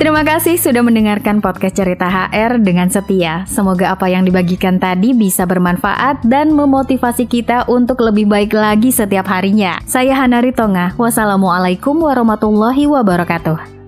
Terima kasih sudah mendengarkan podcast Cerita HR dengan setia. Semoga apa yang dibagikan tadi bisa bermanfaat dan memotivasi kita untuk lebih baik lagi setiap harinya. Saya Hanari Tonga. Wassalamualaikum warahmatullahi wabarakatuh.